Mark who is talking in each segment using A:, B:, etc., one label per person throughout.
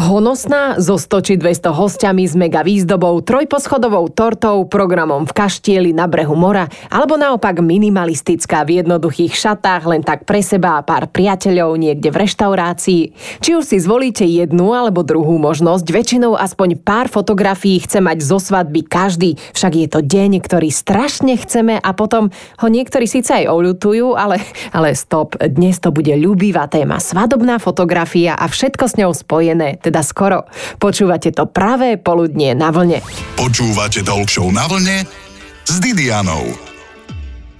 A: Honosná? So 100 či 200 hostiami s mega výzdobou, trojposchodovou tortou, programom v kaštieli na brehu mora, alebo naopak minimalistická v jednoduchých šatách, len tak pre seba a pár priateľov niekde v reštaurácii. Či už si zvolíte jednu alebo druhú možnosť, väčšinou aspoň pár fotografií chce mať zo svadby každý, však je to deň, ktorý strašne chceme a potom ho niektorí síce aj oľutujú, ale, ale stop, dnes to bude ľúbivá téma, svadobná fotografia a všetko s ňou spojené, teda skoro. Počúvate to pravé poludnie na vlne.
B: Počúvate Talk na vlne s Didianou.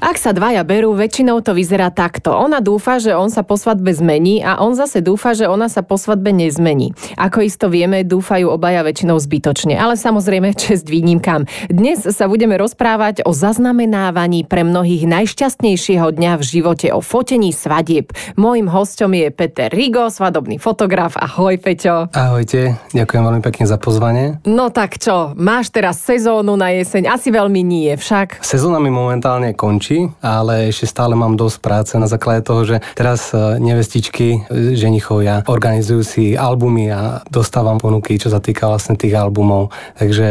A: Ak sa dvaja berú, väčšinou to vyzerá takto. Ona dúfa, že on sa po svadbe zmení a on zase dúfa, že ona sa po svadbe nezmení. Ako isto vieme, dúfajú obaja väčšinou zbytočne, ale samozrejme čest výnimkám. Dnes sa budeme rozprávať o zaznamenávaní pre mnohých najšťastnejšieho dňa v živote, o fotení svadieb. Mojím hostom je Peter Rigo, svadobný fotograf. Ahoj, Peťo.
C: Ahojte, ďakujem veľmi pekne za pozvanie.
A: No tak čo, máš teraz sezónu na jeseň? Asi veľmi nie, však.
C: Sezóna mi momentálne končí končí, ale ešte stále mám dosť práce na základe toho, že teraz e, nevestičky, e, ženichovia organizujú si albumy a dostávam ponuky, čo sa týka vlastne tých albumov. Takže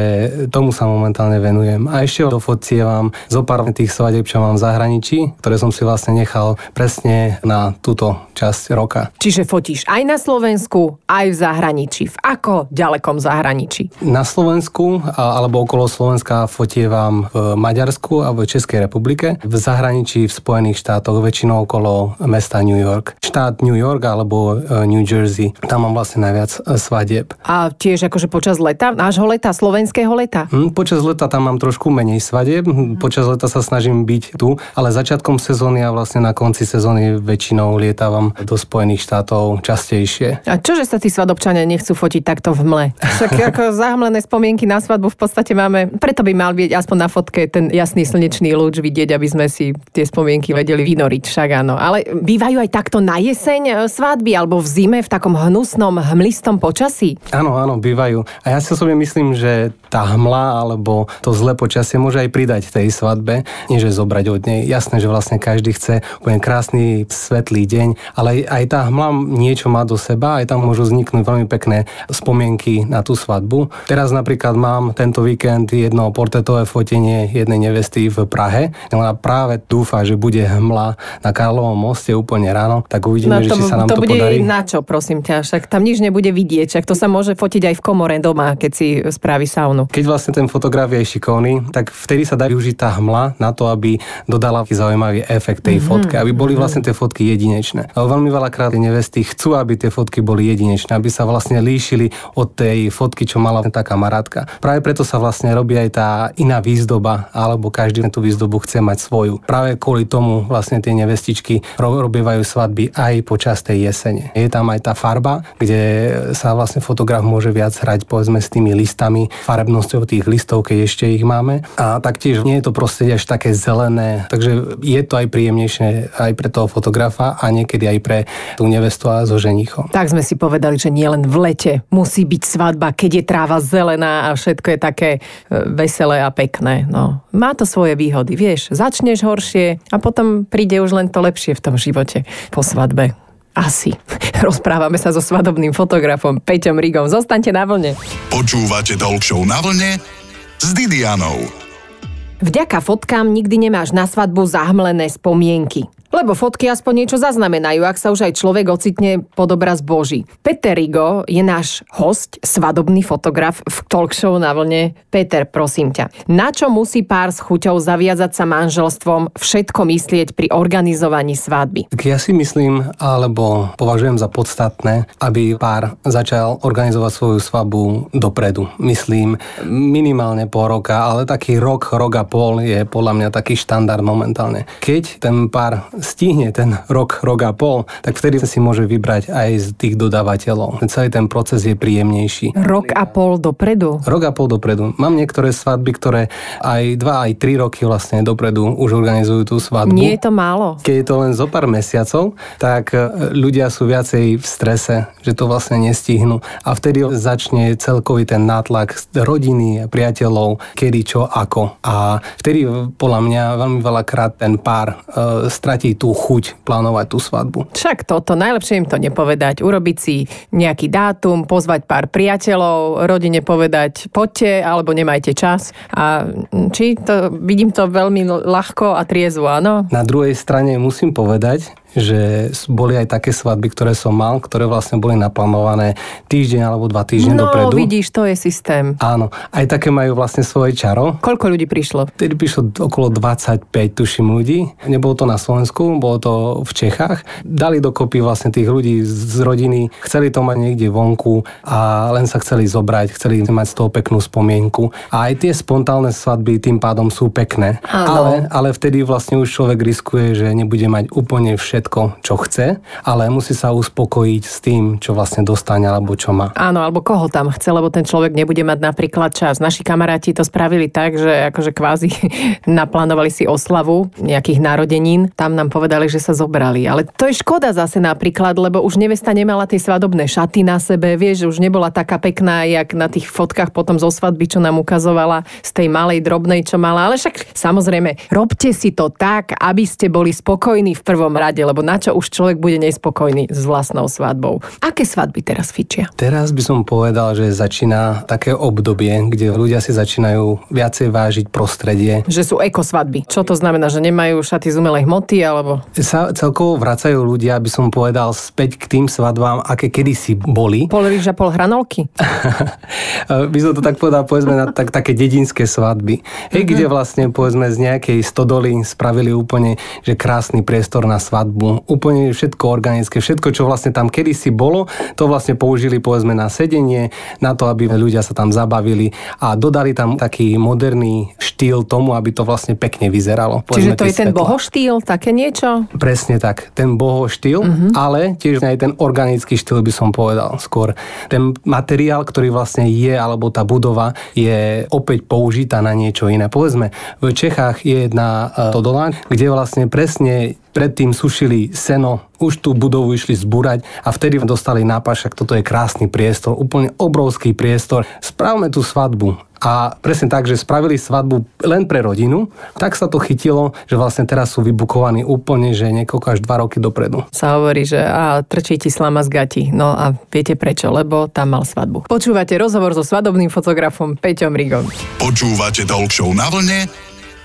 C: tomu sa momentálne venujem. A ešte dofotcievam zo pár tých svadieb, čo mám v zahraničí, ktoré som si vlastne nechal presne na túto časť roka.
A: Čiže fotíš aj na Slovensku, aj v zahraničí. V ako ďalekom zahraničí?
C: Na Slovensku alebo okolo Slovenska fotievam v Maďarsku a v Českej republike v zahraničí v Spojených štátoch, väčšinou okolo mesta New York. Štát New York alebo e, New Jersey, tam mám vlastne najviac e, svadieb.
A: A tiež akože počas leta, nášho leta, slovenského leta?
C: Hm, počas leta tam mám trošku menej svadieb, hm, počas leta sa snažím byť tu, ale začiatkom sezóny a vlastne na konci sezóny väčšinou lietávam do Spojených štátov častejšie.
A: A čože sa tí svadobčania nechcú fotiť takto v mle? Však ako zahmlené spomienky na svadbu v podstate máme, preto by mal byť aspoň na fotke ten jasný slnečný lúč vidieť, aby sme sme si tie spomienky vedeli vynoriť, však áno. Ale bývajú aj takto na jeseň e, svadby alebo v zime v takom hnusnom, hmlistom počasí?
C: Áno, áno, bývajú. A ja si osobne myslím, že tá hmla alebo to zlé počasie môže aj pridať tej svadbe, nie že zobrať od nej. Jasné, že vlastne každý chce úplne krásny, svetlý deň, ale aj tá hmla niečo má do seba, aj tam môžu vzniknúť veľmi pekné spomienky na tú svadbu. Teraz napríklad mám tento víkend jedno portretové fotenie jednej nevesty v Prahe. Ona práve dúfa, že bude hmla na Karlovom moste úplne ráno, tak uvidíme, no, to, že či sa nám to,
A: to bude
C: podarí.
A: na čo, prosím ťa, však tam nič nebude vidieť, však to sa môže fotiť aj v komore doma, keď si spraví saunu.
C: Keď vlastne ten fotograf je šikovný, tak vtedy sa dá využiť tá hmla na to, aby dodala zaujímavý efekt tej mm-hmm. fotke, aby boli mhm. vlastne tie fotky jedinečné. Ale veľmi veľakrát nevesty chcú, aby tie fotky boli jedinečné, aby sa vlastne líšili od tej fotky, čo mala tá kamarátka. Práve preto sa vlastne robí aj tá iná výzdoba, alebo každý tú výzdobu chce mať svoj svoju. Práve kvôli tomu vlastne tie nevestičky robievajú svadby aj počas tej jesene. Je tam aj tá farba, kde sa vlastne fotograf môže viac hrať povedzme s tými listami, farebnosťou tých listov, keď ešte ich máme. A taktiež nie je to prostredie až také zelené, takže je to aj príjemnejšie aj pre toho fotografa a niekedy aj pre tú nevestu a so ženichom.
A: Tak sme si povedali, že nielen v lete musí byť svadba, keď je tráva zelená a všetko je také e, veselé a pekné. No, má to svoje výhody, vieš. Začne začneš horšie a potom príde už len to lepšie v tom živote po svadbe. Asi. Rozprávame sa so svadobným fotografom Peťom Rigom. Zostaňte na vlne.
B: Počúvate Talk na vlne s Didianou.
A: Vďaka fotkám nikdy nemáš na svadbu zahmlené spomienky. Lebo fotky aspoň niečo zaznamenajú, ak sa už aj človek ocitne pod obraz Boží. Peter Rigo je náš host, svadobný fotograf v talk show na vlne. Peter, prosím ťa, na čo musí pár s chuťou zaviazať sa manželstvom všetko myslieť pri organizovaní svadby?
C: Tak ja si myslím, alebo považujem za podstatné, aby pár začal organizovať svoju svadbu dopredu. Myslím minimálne pol roka, ale taký rok, rok a pol je podľa mňa taký štandard momentálne. Keď ten pár stihne ten rok, rok a pol, tak vtedy si môže vybrať aj z tých dodávateľov. Celý ten proces je príjemnejší.
A: Rok a pol dopredu?
C: Rok a pol dopredu. Mám niektoré svadby, ktoré aj dva, aj tri roky vlastne dopredu už organizujú tú svadbu.
A: Nie je to málo.
C: Keď je to len zo pár mesiacov, tak e, ľudia sú viacej v strese, že to vlastne nestihnú. A vtedy začne celkový ten nátlak rodiny, priateľov, kedy, čo, ako. A vtedy podľa mňa veľmi veľakrát ten pár e, stratí tú chuť plánovať tú svadbu.
A: Však toto, najlepšie im to nepovedať. Urobiť si nejaký dátum, pozvať pár priateľov, rodine povedať poďte alebo nemajte čas. A či to, vidím to veľmi ľahko a triezvo, áno?
C: Na druhej strane musím povedať, že boli aj také svadby, ktoré som mal, ktoré vlastne boli naplánované týždeň alebo dva týždne
A: no,
C: dopredu.
A: No vidíš, to je systém.
C: Áno, aj také majú vlastne svoje čaro.
A: Koľko ľudí prišlo?
C: Vtedy prišlo okolo 25, tuším, ľudí. Nebolo to na Slovensku, bolo to v Čechách. Dali dokopy vlastne tých ľudí z rodiny, chceli to mať niekde vonku a len sa chceli zobrať, chceli mať z toho peknú spomienku. A aj tie spontánne svadby tým pádom sú pekné. Ale, ale vtedy vlastne už človek riskuje, že nebude mať úplne všetko všetko, čo chce, ale musí sa uspokojiť s tým, čo vlastne dostane alebo čo má.
A: Áno, alebo koho tam chce, lebo ten človek nebude mať napríklad čas. Naši kamaráti to spravili tak, že akože kvázi naplánovali si oslavu nejakých narodenín, tam nám povedali, že sa zobrali. Ale to je škoda zase napríklad, lebo už nevesta nemala tie svadobné šaty na sebe, vieš, už nebola taká pekná, jak na tých fotkách potom zo svadby, čo nám ukazovala z tej malej drobnej, čo mala. Ale však samozrejme, robte si to tak, aby ste boli spokojní v prvom rade, lebo na čo už človek bude nespokojný s vlastnou svadbou. Aké svadby teraz fičia?
C: Teraz by som povedal, že začína také obdobie, kde ľudia si začínajú viacej vážiť prostredie.
A: Že sú ekosvadby. Čo to znamená, že nemajú šaty z umelej hmoty alebo?
C: Sa celkovo vracajú ľudia, by som povedal, späť k tým svadbám, aké kedysi boli.
A: Pol a pol hranolky?
C: by som to tak povedal, povedzme, na tak, také dedinské svadby. Hej, mm-hmm. kde vlastne, povedzme, z nejakej stodoly spravili úplne, že krásny priestor na svadbu úplne všetko organické, všetko, čo vlastne tam kedysi bolo, to vlastne použili povedzme na sedenie, na to, aby ľudia sa tam zabavili a dodali tam taký moderný štýl tomu, aby to vlastne pekne vyzeralo.
A: Čiže to je svetla. ten bohoštýl, také niečo?
C: Presne tak, ten bohoštýl, uh-huh. ale tiež aj ten organický štýl by som povedal skôr. Ten materiál, ktorý vlastne je, alebo tá budova je opäť použitá na niečo iné. Povedzme, v Čechách je jedna uh, stodola, kde vlastne presne predtým sušili seno, už tú budovu išli zbúrať a vtedy dostali nápad, však toto je krásny priestor, úplne obrovský priestor, správme tú svadbu. A presne tak, že spravili svadbu len pre rodinu, tak sa to chytilo, že vlastne teraz sú vybukovaní úplne, že niekoľko až dva roky dopredu.
A: Sa hovorí, že a trčí ti slama z gati. No a viete prečo, lebo tam mal svadbu. Počúvate rozhovor so svadobným fotografom Peťom Rigom.
B: Počúvate Talk na vlne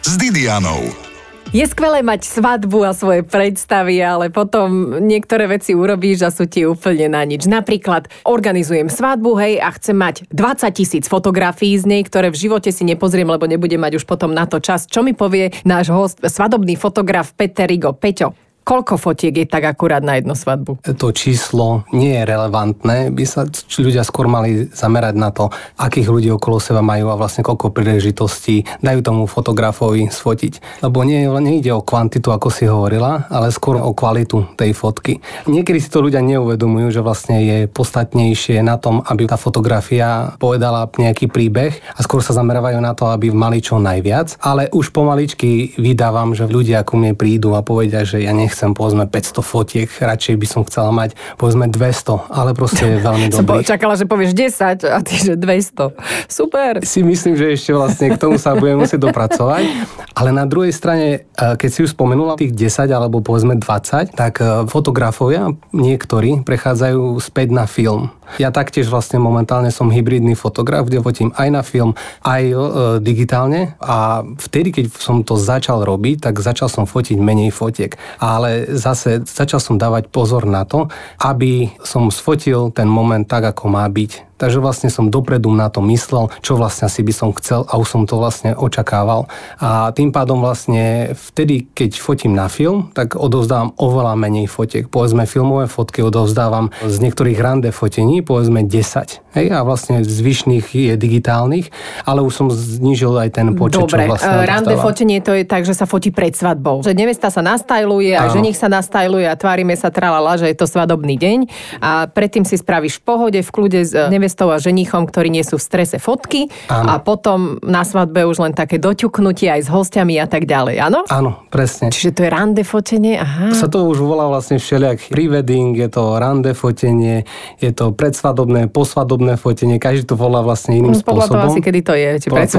B: s Didianou.
A: Je skvelé mať svadbu a svoje predstavy, ale potom niektoré veci urobíš a sú ti úplne na nič. Napríklad organizujem svadbu, hej, a chcem mať 20 tisíc fotografií z nej, ktoré v živote si nepozriem, lebo nebudem mať už potom na to čas. Čo mi povie náš host, svadobný fotograf Peter Rigo. Peťo, Koľko fotiek je tak akurát na jednu svadbu?
C: To číslo nie je relevantné. By sa ľudia skôr mali zamerať na to, akých ľudí okolo seba majú a vlastne koľko príležitostí dajú tomu fotografovi sfotiť. Lebo nie, nejde o kvantitu, ako si hovorila, ale skôr o kvalitu tej fotky. Niekedy si to ľudia neuvedomujú, že vlastne je podstatnejšie na tom, aby tá fotografia povedala nejaký príbeh a skôr sa zamerávajú na to, aby mali čo najviac. Ale už pomaličky vydávam, že ľudia ku mne prídu a povedia, že ja nech nechcem povedzme 500 fotiek, radšej by som chcela mať povedzme 200, ale proste je veľmi dobrý.
A: Som čakala, že povieš 10 a ty, že 200. Super.
C: Si myslím, že ešte vlastne k tomu sa budeme musieť dopracovať, ale na druhej strane, e, keď si už spomenula tých 10 alebo povedzme 20, tak e, fotografovia niektorí prechádzajú späť na film. Ja taktiež vlastne momentálne som hybridný fotograf, kde fotím aj na film, aj e, digitálne a vtedy, keď som to začal robiť, tak začal som fotiť menej fotiek. Ale zase začal som dávať pozor na to, aby som sfotil ten moment tak, ako má byť Takže vlastne som dopredu na to myslel, čo vlastne si by som chcel a už som to vlastne očakával. A tým pádom vlastne vtedy, keď fotím na film, tak odovzdávam oveľa menej fotiek. Povedzme filmové fotky odovzdávam z niektorých rande fotení fotení, povedzme 10. Hej, a vlastne zvyšných je digitálnych, ale už som znížil aj ten počet,
A: Dobre,
C: čo vlastne
A: rande fotenie to je tak, že sa fotí pred svadbou. Že nevesta sa nastajluje a ženich sa nastajluje a tvárime sa tralala, že je to svadobný deň a predtým si spravíš v pohode, v kľude s nevestou a ženichom, ktorí nie sú v strese fotky Áno. a potom na svadbe už len také doťuknutie aj s hostiami a tak ďalej, áno?
C: Áno, presne.
A: Čiže to je rande fotenie, aha.
C: Sa to už volá vlastne všelijak pre-wedding, je to rande fotenie, je to predsvadobné, posvadobné fotenie, každý to volá vlastne iným
A: spôsobom. Podľa toho asi, kedy to je, či pred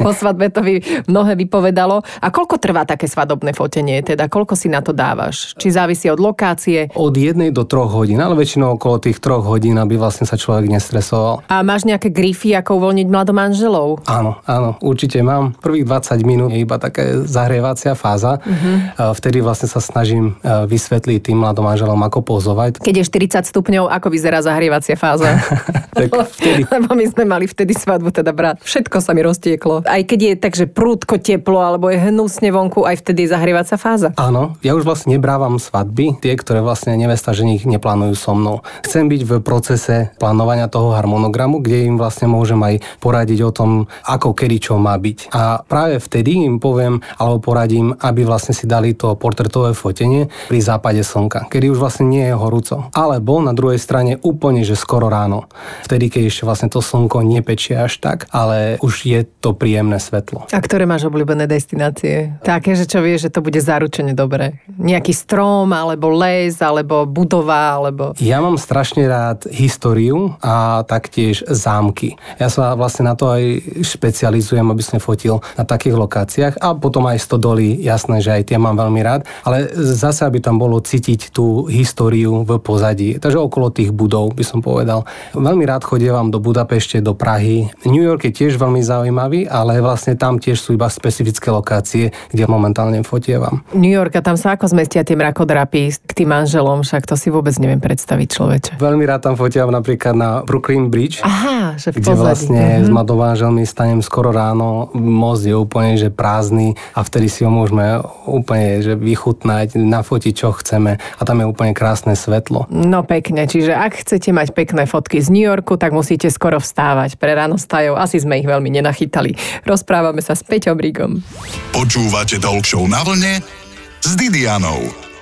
A: po svadbe to by mnohé vypovedalo. A koľko trvá také svadobné fotenie? Teda koľko si na to dávaš? Či závisí od lokácie?
C: Od jednej do troch hodín, ale väčšinou okolo tých troch hodín, aby vlastne sa človek nestresoval.
A: A máš nejaké grify, ako uvoľniť mladomanželov?
C: Áno, áno, určite mám. Prvých 20 minút je iba taká zahrievacia fáza. Uh-huh. Vtedy vlastne sa snažím e, vysvetliť tým mladomanželom, ako pozovať.
A: Keď je 40 stupňov, ako vyzerá zahrievacia fáza? tak vtedy. Lebo my sme mali vtedy svadbu, teda brat. Všetko sa mi roztieklo. Aj keď je takže prúdko teplo, alebo je hnusne vonku, aj vtedy je zahrievacia fáza.
C: Áno, ja už vlastne nebrávam svadby, tie, ktoré vlastne nevesta, že nich neplánujú so mnou. Chcem byť v procese plánovania toho harmonogramu, kde im vlastne môžem aj poradiť o tom, ako kedy čo má byť. A práve vtedy im poviem, alebo poradím, aby vlastne si dali to portretové fotenie pri západe slnka, kedy už vlastne nie je horúco. Alebo na druhej strane úplne, že skoro ráno. Vtedy, keď ešte vlastne to slnko nepečie až tak, ale už je to príjemné svetlo.
A: A ktoré máš obľúbené destinácie? Také, že čo vieš, že to bude zaručene dobré. Nejaký strom, alebo les, alebo budova, alebo...
C: Ja mám strašne rád históriu a taktiež zámky. Ja sa vlastne na to aj špecializujem, aby som fotil na takých lokáciách a potom aj stodoly, jasné, že aj tie mám veľmi rád, ale zase, aby tam bolo cítiť tú históriu v pozadí. Takže okolo tých budov by som povedal. Veľmi rád chodievam do Budapešte, do Prahy. New York je tiež veľmi zaujímavý, ale vlastne tam tiež sú iba specifické lokácie, kde momentálne fotievam.
A: New York a tam sa ako zmestia tie mrakodrapy k tým manželom, však to si vôbec neviem predstaviť človeče.
C: Veľmi rád tam fotiam napríklad na Brooklyn Bridge.
A: Aha, že v
C: kde vlastne uh-huh. s mladou manželmi stanem skoro ráno, most je úplne že prázdny a vtedy si ho môžeme úplne že vychutnať, nafotiť čo chceme a tam je úplne krásne svetlo.
A: No pekne, čiže ak chcete mať pekné fotky z New Yorku, tak musíte skoro vstávať. Pre ráno stajov asi sme ich veľmi nenachytali. Rozprávame sa s Peťom Rigom.
B: Počúvate Talk na vlne s Didianou.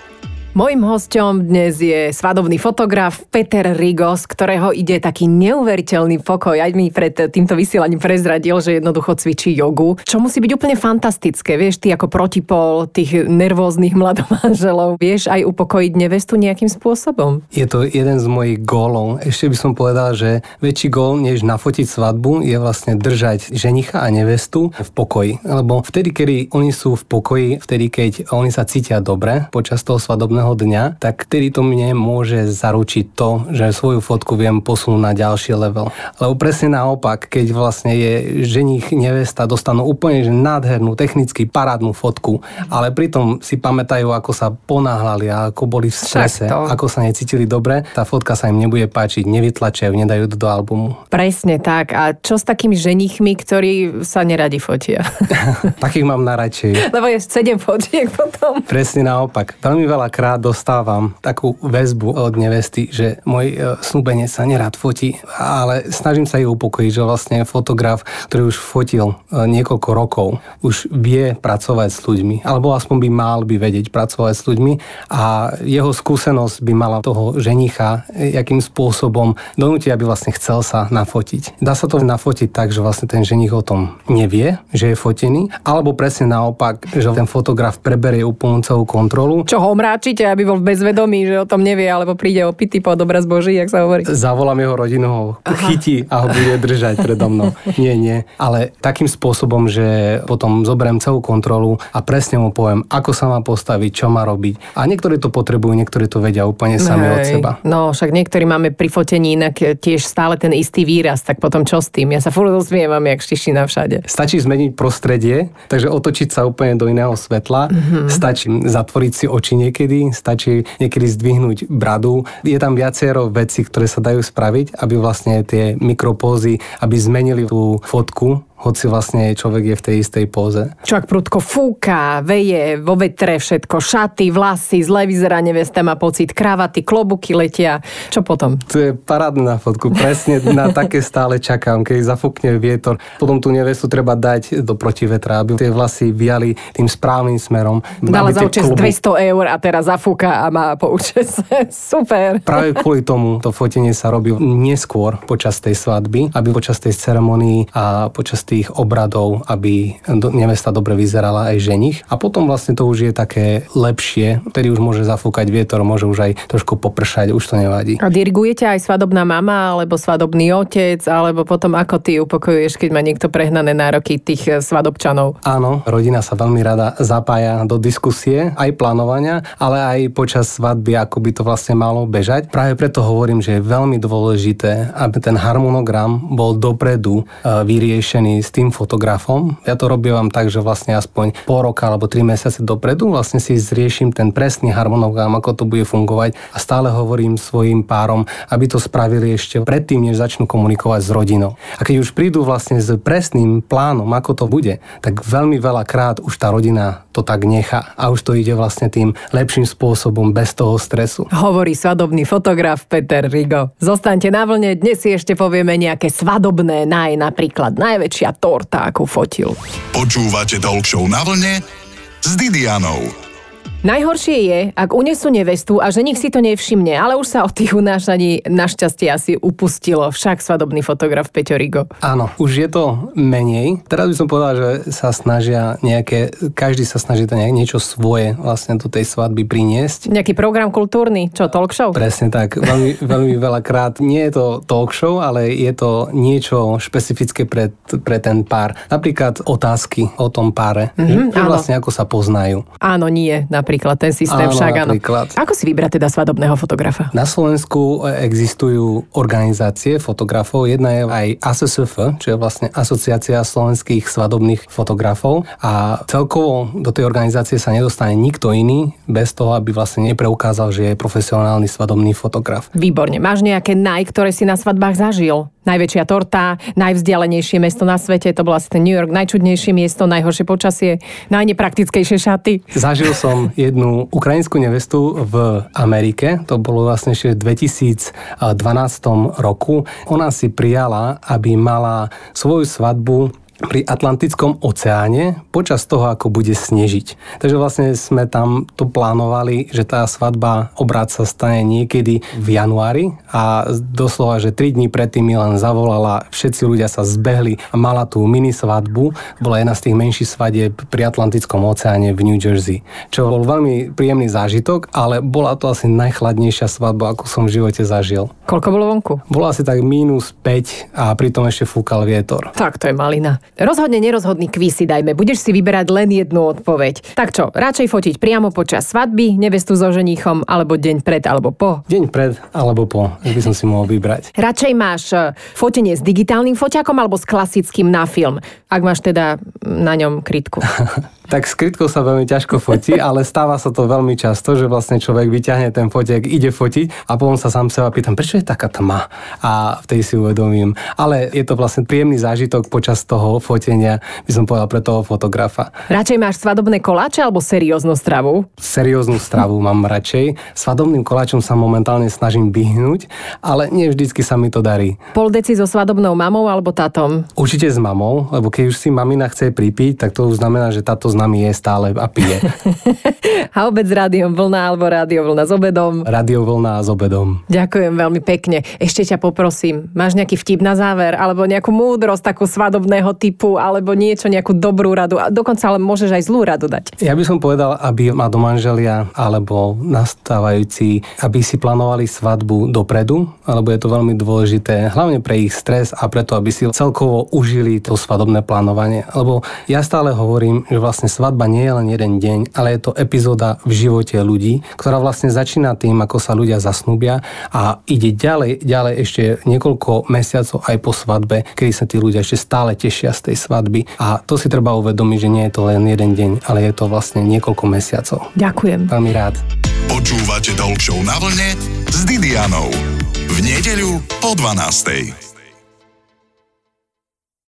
A: Mojím hosťom dnes je svadobný fotograf Peter Rigos, ktorého ide taký neuveriteľný pokoj. Aj mi pred týmto vysielaním prezradil, že jednoducho cvičí jogu, čo musí byť úplne fantastické. Vieš, ty ako protipol tých nervóznych mladomanželov, vieš aj upokojiť nevestu nejakým spôsobom?
C: Je to jeden z mojich gólov. Ešte by som povedal, že väčší gól, než nafotiť svadbu, je vlastne držať ženicha a nevestu v pokoji. Lebo vtedy, kedy oni sú v pokoji, vtedy, keď oni sa cítia dobre počas toho svadobného jedného dňa, tak vtedy to mne môže zaručiť to, že svoju fotku viem posunúť na ďalší level. Lebo presne naopak, keď vlastne je ženich nevesta dostanú úplne že nádhernú, technicky parádnu fotku, ale pritom si pamätajú, ako sa ponáhľali a ako boli v strese, ako sa necítili dobre, tá fotka sa im nebude páčiť, nevytlačajú, nedajú do albumu.
A: Presne tak. A čo s takými ženichmi, ktorí sa neradi fotia?
C: Takých mám najradšej.
A: Lebo je 7 fotiek potom.
C: Presne naopak. Veľmi veľa krát dostávam takú väzbu od nevesty, že môj e, snúbenec sa nerád fotí, ale snažím sa ju upokojiť, že vlastne fotograf, ktorý už fotil e, niekoľko rokov, už vie pracovať s ľuďmi, alebo aspoň by mal by vedieť pracovať s ľuďmi a jeho skúsenosť by mala toho ženicha e, jakým spôsobom donútiť, aby vlastne chcel sa nafotiť. Dá sa to nafotiť tak, že vlastne ten ženich o tom nevie, že je fotený, alebo presne naopak, že ten fotograf preberie úplnú celú kontrolu.
A: Čo ho omráčiť určite, aby bol v bezvedomí, že o tom nevie, alebo príde opity po obraz Boží, jak sa hovorí.
C: Zavolám jeho rodinu, ho Aha. chytí a ho bude držať predo mnou. Nie, nie. Ale takým spôsobom, že potom zoberiem celú kontrolu a presne mu poviem, ako sa má postaviť, čo má robiť. A niektorí to potrebujú, niektorí to vedia úplne sami Hej. od seba.
A: No, však niektorí máme pri fotení inak tiež stále ten istý výraz, tak potom čo s tým? Ja sa furt usmievam, jak štišina všade.
C: Stačí zmeniť prostredie, takže otočiť sa úplne do iného svetla. Mm-hmm. Stačí zatvoriť si oči niekedy, stačí niekedy zdvihnúť bradu. Je tam viacero vecí, ktoré sa dajú spraviť, aby vlastne tie mikropózy, aby zmenili tú fotku hoci vlastne človek je v tej istej póze.
A: Čo ak prudko fúka, veje, vo vetre všetko, šaty, vlasy, zle vyzerá nevesta, má pocit, kravaty, klobuky letia. Čo potom?
C: To je parádne na fotku. Presne na také stále čakám, keď zafúkne vietor. Potom tú nevestu treba dať do protivetra, aby tie vlasy viali tým správnym smerom.
A: Dala za účes klobu... 200 eur a teraz zafúka a má po účese. Super.
C: Práve kvôli tomu to fotenie sa robí neskôr počas tej svadby, aby počas tej ceremonii a počas tých obradov, aby nevesta dobre vyzerala aj ženich. A potom vlastne to už je také lepšie, ktorý už môže zafúkať vietor, môže už aj trošku popršať, už to nevadí.
A: A dirigujete aj svadobná mama, alebo svadobný otec, alebo potom ako ty upokojuješ, keď má niekto prehnané nároky tých eh, svadobčanov?
C: Áno, rodina sa veľmi rada zapája do diskusie, aj plánovania, ale aj počas svadby, ako by to vlastne malo bežať. Práve preto hovorím, že je veľmi dôležité, aby ten harmonogram bol dopredu eh, vyriešený s tým fotografom. Ja to robím tak, že vlastne aspoň pol roka alebo tri mesiace dopredu vlastne si zriešim ten presný harmonogram, ako to bude fungovať a stále hovorím svojim párom, aby to spravili ešte predtým, než začnú komunikovať s rodinou. A keď už prídu vlastne s presným plánom, ako to bude, tak veľmi veľa krát už tá rodina to tak nechá a už to ide vlastne tým lepším spôsobom bez toho stresu.
A: Hovorí svadobný fotograf Peter Rigo. Zostaňte na vlne, dnes si ešte povieme nejaké svadobné naj, napríklad najväčšia torta, akú fotil.
B: Počúvate Talk na vlne s Didianou.
A: Najhoršie je, ak unesú nevestu a že nik si to nevšimne, ale už sa od tých unášaní našťastie asi upustilo. Však svadobný fotograf Peťo Rigo.
C: Áno, už je to menej. Teraz by som povedal, že sa snažia nejaké, každý sa snaží to nejak niečo svoje vlastne do tej svadby priniesť.
A: Nejaký program kultúrny, čo, talk show?
C: Presne tak. Veľmi, veľmi veľakrát nie je to talk show, ale je to niečo špecifické pre, pre ten pár. Napríklad otázky o tom páre. Mm-hmm, vlastne ako sa poznajú.
A: Áno, nie, napríklad napríklad, ten systém áno, však áno. Ako si vybrať teda svadobného fotografa?
C: Na Slovensku existujú organizácie fotografov. Jedna je aj ASSF, čo je vlastne Asociácia slovenských svadobných fotografov a celkovo do tej organizácie sa nedostane nikto iný bez toho, aby vlastne nepreukázal, že je profesionálny svadobný fotograf.
A: Výborne. Máš nejaké naj, ktoré si na svadbách zažil? Najväčšia torta, najvzdialenejšie mesto na svete, to bol asi ten New York, najčudnejšie miesto, najhoršie počasie, najnepraktickejšie šaty.
C: Zažil som jednu ukrajinskú nevestu v Amerike, to bolo vlastne ešte v 2012 roku. Ona si prijala, aby mala svoju svadbu pri Atlantickom oceáne počas toho, ako bude snežiť. Takže vlastne sme tam to plánovali, že tá svadba obrad sa stane niekedy v januári a doslova, že 3 dní predtým mi len zavolala, všetci ľudia sa zbehli a mala tú mini svadbu. Bola jedna z tých menších svadieb pri Atlantickom oceáne v New Jersey, čo bol veľmi príjemný zážitok, ale bola to asi najchladnejšia svadba, ako som v živote zažil.
A: Koľko bolo vonku?
C: Bolo asi tak minus 5 a pritom ešte fúkal vietor.
A: Tak to je malina. Rozhodne nerozhodný kvíz si dajme, budeš si vyberať len jednu odpoveď. Tak čo, radšej fotiť priamo počas svadby, nevestu so ženíchom, alebo deň pred alebo po?
C: Deň pred alebo po, by som si mohol vybrať.
A: Radšej máš e, fotenie s digitálnym foťakom alebo s klasickým na film, ak máš teda na ňom krytku.
C: tak s krytkou sa veľmi ťažko fotí, ale stáva sa to veľmi často, že vlastne človek vyťahne ten fotek, ide fotiť a potom sa sám seba pýtam, prečo je taká tma? A v tej si uvedomím. Ale je to vlastne príjemný zážitok počas toho fotenia, by som povedal pre toho fotografa.
A: Radšej máš svadobné koláče alebo serióznu stravu?
C: Serióznu stravu mám radšej. Svadobným koláčom sa momentálne snažím vyhnúť, ale nie vždycky sa mi to darí.
A: Pol deci so svadobnou mamou alebo tatom?
C: Určite s mamou, lebo keď už si mamina chce pripiť, tak to už znamená, že táto z nami je stále a pije.
A: a obed s rádiom vlna alebo rádio vlna s obedom?
C: Rádio vlna s obedom.
A: Ďakujem veľmi pekne. Ešte ťa poprosím, máš nejaký vtip na záver alebo nejakú múdrosť takú svadobného typu alebo niečo, nejakú dobrú radu a dokonca ale môžeš aj zlú radu dať.
C: Ja by som povedal, aby ma do manželia alebo nastávajúci, aby si plánovali svadbu dopredu, alebo je to veľmi dôležité, hlavne pre ich stres a preto, aby si celkovo užili to svadobné plánovanie. Lebo ja stále hovorím, že vlastne svadba nie je len jeden deň, ale je to epizóda v živote ľudí, ktorá vlastne začína tým, ako sa ľudia zasnúbia a ide ďalej, ďalej ešte niekoľko mesiacov aj po svadbe, kedy sa tí ľudia ešte stále tešia z tej svadby. A to si treba uvedomiť, že nie je to len jeden deň, ale je to vlastne niekoľko mesiacov.
A: Ďakujem.
C: Veľmi rád.
B: Počúvate Talk na vlne s Didianou. V nedeľu po 12.